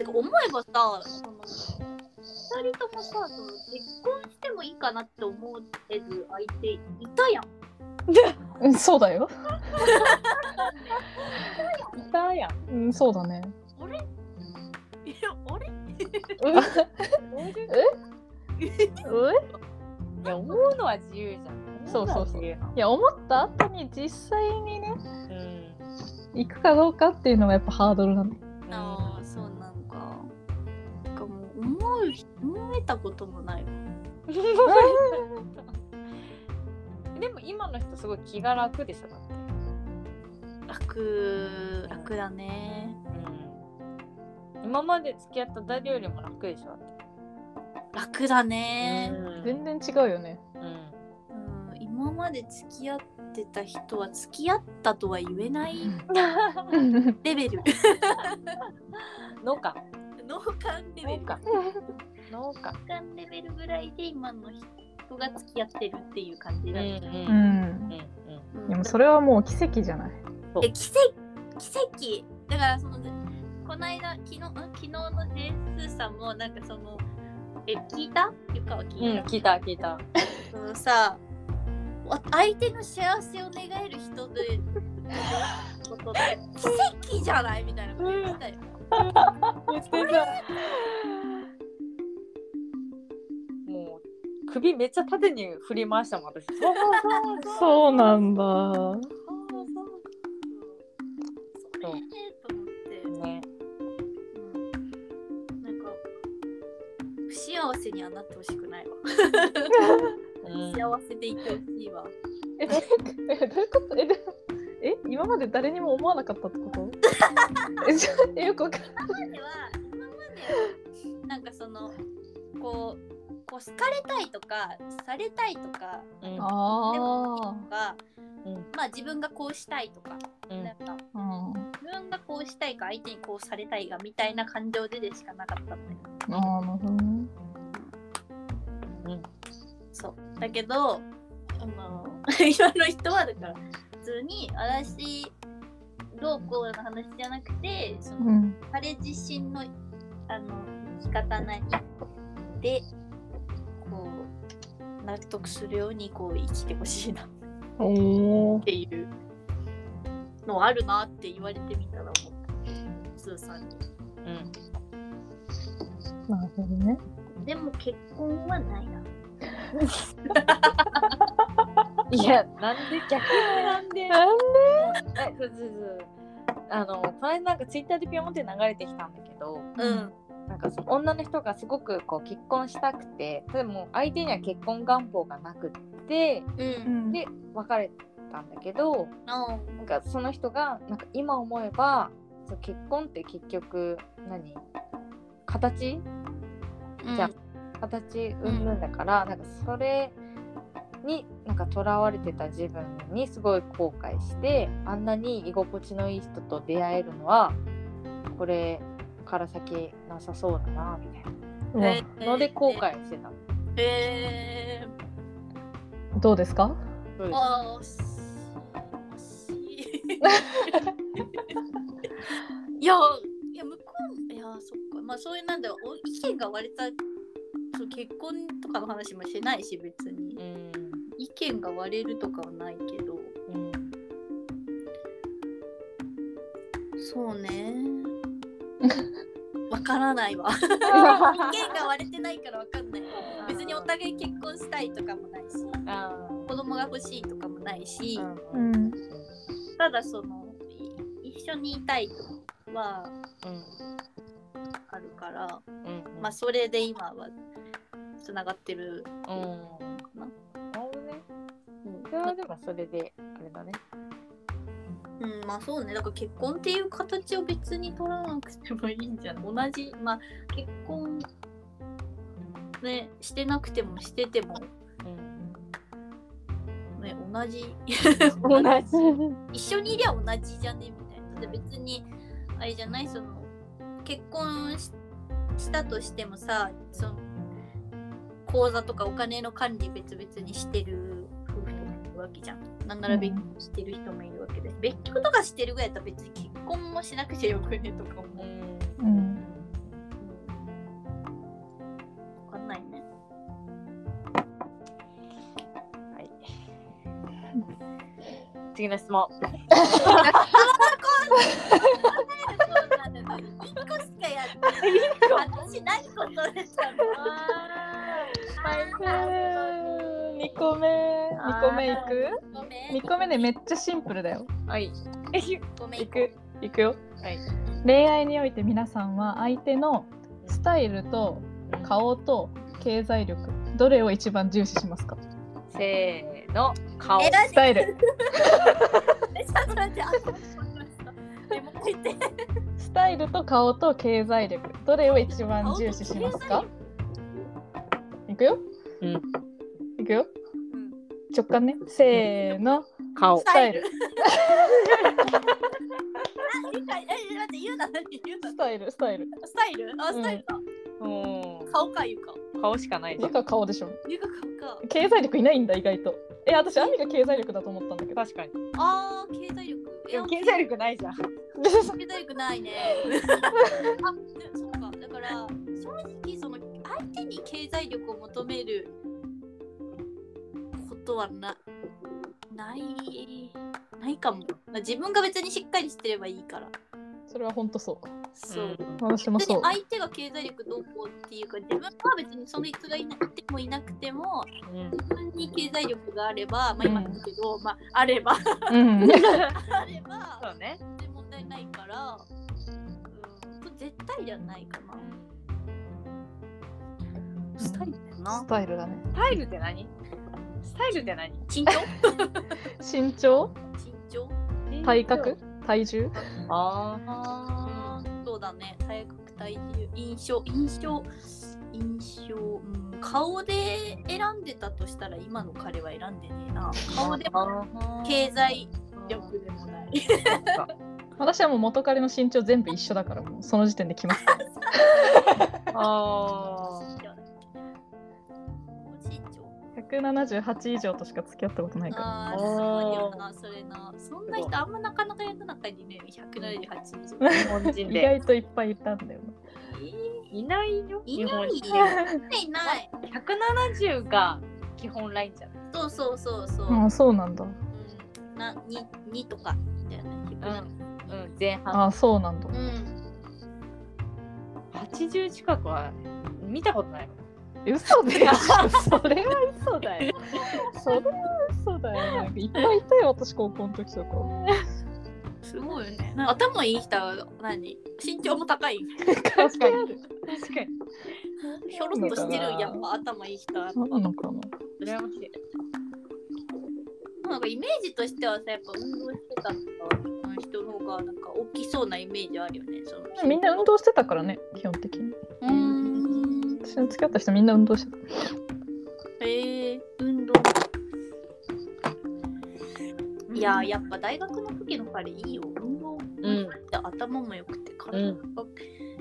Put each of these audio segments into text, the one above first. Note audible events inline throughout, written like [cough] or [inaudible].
てか思えばさその2人ともさその結婚してもいいかなって思える相手いたやん。[laughs] うんそうだよ。[laughs] いたやん。うん、そうだね。あれ？[laughs] いやあれ？え？いや思うのは自由じゃん。そうそうそういや、思った後に実際にね、うん。行くかどうかっていうのがやっぱハードルなの。思う思えたこともないわ。[laughs] でも今の人すごい気が楽でしょだって。楽楽だね。うん。今まで付き合った誰よりも楽でしょだって。楽だね。全然違うよね。うん。うん、今まで付き合ってた人は付き合ったとは言えない [laughs] レベル。[laughs] 農幹レベル。農家。農家。脳幹レベルぐらいで今の人が付き合ってるっていう感じだね。う。うんん。うんでもそれはもう奇跡じゃない？え奇跡？奇跡？だからそのねこの間昨日ん？昨日のジェイスーさんもなんかそのえ聞いた？ゆかはうん。聞いた、聞いた聞いた。そのさわ相手の幸せを願える人で [laughs] ことで奇跡じゃない？みたいなこと言ってたよ。もう首めっちゃ縦に振り回したもん私。そうそうそうそうなんだ。そうそれねと思って、ね。うん、なんか不幸せにはなってほしくないわ。うん幸せでいてほしいわ。え、どういうえどういうこと？え今まで誰にも思わなかったってこと？[laughs] え、ちょえよくわかんない。今までは今まではなんかそのこうこう好かれたいとかされたいとかうんでもあとか、うんまあ自分がこうしたいとか、うんなんか。自分がこうしたいか相手にこうされたいがみたいな感情ででしかなかったんだよ。ああ、なるほどね。うんそうだけどあの [laughs] 今の人はだから普通に私どうこうの話じゃなくてそのうん。彼自身のあの生き方なりでこう納得するようにこう生きてほしいなっ。ていうのはあるなって言われてみたら思ったスーさんに。うんなるほどね。でも結婚はないな。[laughs] いや、なんで？逆に。なんで？なんえそうそうそう。あの、この間なんかツイッターでピョンって流れてきたんだけど、うん。なんかその女の人がすごくこう結婚したくて、でも相手には結婚願望がなくって、うん。で、別れたんだけど、あなんかその人がなんか今思えば、そう結婚って結局何？形？じゃあ形うんぬんだから、なんかそれになんかとらわれてた自分にすごい後悔してあんなに居心地のいい人と出会えるのはこれから先なさそうだなみたいうわえなので後悔をしてた。えー、どうですか？そうです？あーしい。や [laughs] いや向こういやそっか。まあそういうなんだろうお意見が割れたそう結婚とかの話もしないし別に。うん意見が割れるとかはないけど。うんそうね。[laughs] わからないわ。[laughs] 意見が割れてないからわかんない。別にお互い結婚したいとかもないしあ子供が欲しいとかもないし、ーうん。うんただそのい一緒にいたいとはあるから、うんまあそれで今はつながってるうんそれはでもそれであれだね。うん、まあそうね。だから結婚っていう形を別に取らなくてもいいんじゃない？同じまあ結婚ねしてなくてもしててもうんね同じ。同じ。[laughs] 一緒にいりゃ同じじゃね？みたいな。で別にあれじゃない？その結婚ししたとしてもさその口座とかお金の管理別々にしてるわけじゃん。なんなら別居してる人もいるわけだし、別居とかしてるぐらいだっ別に結婚もしなくちゃよくねとかもう。ん。わかんないね。はい。[laughs] 次の質問。私ないことで目2個目いくごめん ?2 個目ねめっちゃシンプルだよ。はい。いく？いくよ。はい。恋愛において皆さんは相手のスタイルと顔と経済力どれを一番重視しますか？せーの、顔。スタイル。スタイルと顔と経済力どれを一番重視しますか？いくよ。うん。いくよ。うん直感ね。[laughs] せーの。顔。ス。タイル。あ理解え待って言うな何言うなスタイル。スタイル。スタイル？あスタイルか、うん。顔かゆか顔しかないじゃゆん。か顔でしょ。ゆか顔か。経済力いないんだ意外と。え私兄が経済力だと思ったんだけど。確かに。あー経済力。いや経済力ないじゃん。経済力。ないね。あでそっか。だから正直その相手に経済力を求めることはなないないかも。自分が別にしっかりしてればいいから。それは本当そうそう、私もそう。相手が経済力どうこうっていうか自分は別にその人がいなくてもいなくてもうん。自分に経済力があればまあ今だけど、まああれば。うん。あればそうね。全然問題ないから、うん、絶対じゃないかな。スタイルだよな。スタイルだね。スタイルって何？スタイルって何？[laughs] 身長？身長身長？体格？体重？ああーそうだね。体格体重。印象？印象？印象、うん、顔で選んでたとしたら今の彼は選んでねえな。顔でもあ。経済力でもない。私はもう元彼の身長全部一緒だからもうその時点で決まってる。[laughs] あ178以上としか付き合ったことないからああ、すごいよな、それな。そんな人あんまなかなか世の中にね、178以上。あ。日本人意で。[laughs] 外といっぱいいたんだよいないよ。いないよ。いない。170が基本ラインじゃない？そうそうそうそう。なあそうなんだうん、な、に、二とか。だよね。うん。うん。前半。あそうなんだうん。80近くは見たことないもん。嘘でしょ [laughs] それは嘘だよそれは嘘だよなんかいっぱいいたよ私高校の時とかすごいよね。頭いい人は何？身長も高い？確かに。確かに。ひょろっとしてる、やっぱ頭いい人は。なのかな羨ましい。なんかイメージとしてはさ、やっぱ運動してた人の方がなんか大きそうなイメージあるよね。そのみんな運動してたからね基本的に。私の付き合った人みんな運動してた。えー、運動。いやー、やっぱ大学の時の彼いいよ。運動うんって頭も良くて体が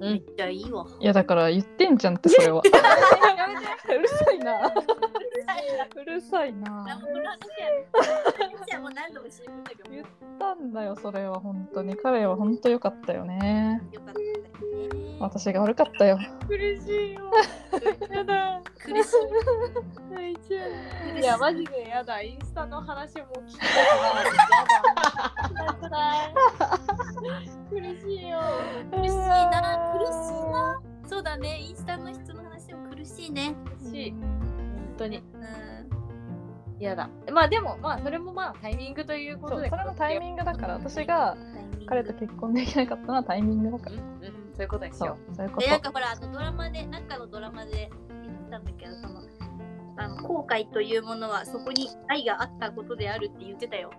うん。めっちゃいいわ。いやだから言ってんじゃんってそれは。[laughs] やめて。うるさいな。うるさいな。言ったんだよそれは本当に。彼は本当良かったよね。かった。よね。私が悪かったよ苦しいよ。やだ。苦しい。泣いちゃう。いや、マジでやだ。インスタの話も聞きたくない。やだ。苦しいよ。苦しいな、苦しいな。そうだね、インスタの人の話も苦しいね。苦しい。本当に。うん。やだ。まあでも、まあそれもまあタイミングということで。そうそれもタイミングだから私が彼と結婚できなかったのはタイミングだからうんうん、そういうことにしそうよそういうこで、なんとかほら、あのドラマで、なんかのドラマで言ってたんだけど、その、あの後悔というものはそこに愛があったことであるって言ってたよ。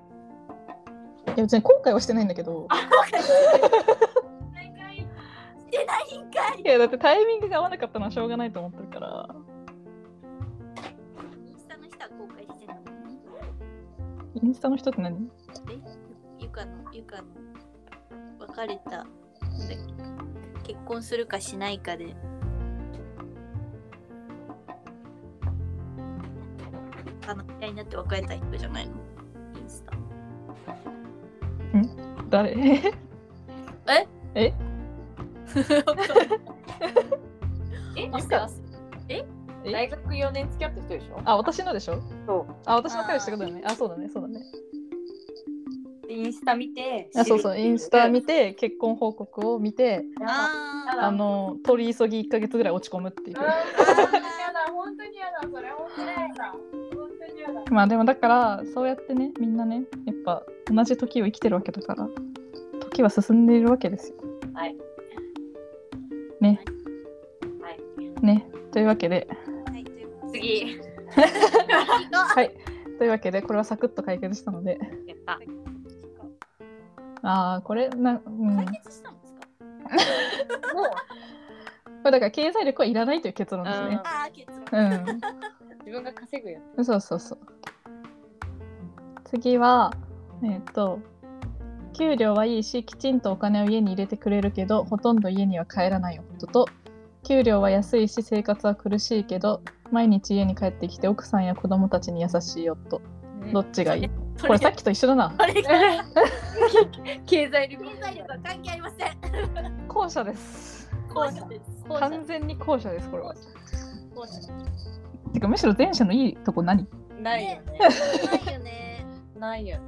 いや別に後悔はしてないんだけど。[laughs] してないんかい。いやだってタイミングが合わなかったのはしょうがないと思ってるから。インスタの人は後悔してたもんね。インスタの人って何？え？ゆかの、ゆかの、別れた、なんだっけ？結婚するかしないかで。あの、嫌いになって別れた人じゃないの？インスタ。誰？[laughs] え？[laughs] え？え？あそうえ？大学4年付き合った人でしょ？あ私のでしょ？そう。あ私の彼氏ってことだよね。あそうだねそうだねインスタ見てあそうそうインスタ見て結婚報告を見てああの取り急ぎ1ヶ月ぐらい落ち込むっていう。本当にやだそれ本当にやだ本当にやだ。まあでもだからそうやってねみんなねやっぱ同じ時を生きてるわけだから時は進んでいるわけですよ。はい。ね。はい。ね。というわけで。はい次。はい。というわけでこれはサクッと解決したので。やったああこれな、うん、解こ決したんですか？もれ [laughs] だから経済力はいらないという結論ですね。ああ結論うん。う自分が稼ぐよそうそうそう。次は、えっ、と、給料はいいし、きちんとお金を家に入れてくれるけど、ほとんど家には帰らない夫と、給料は安いし、生活は苦しいけど、毎日家に帰ってきて奥さんや子供たちに優しい夫。どっちがいい？これさっきと一緒だな。[laughs] 経済力。経済力は関係ありません。後者です。後者です。完全に後者です、これは。後者てか、むしろ前者のいいとこ何？ないよね。ないよね。ないよね。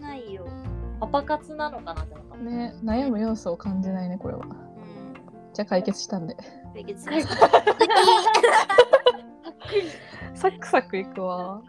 ないよ。パパ活なのかなって思った。ね、悩む要素を感じないね、これは。うん。じゃあ解決したんで。解決しました。[laughs] サクサクいくわ。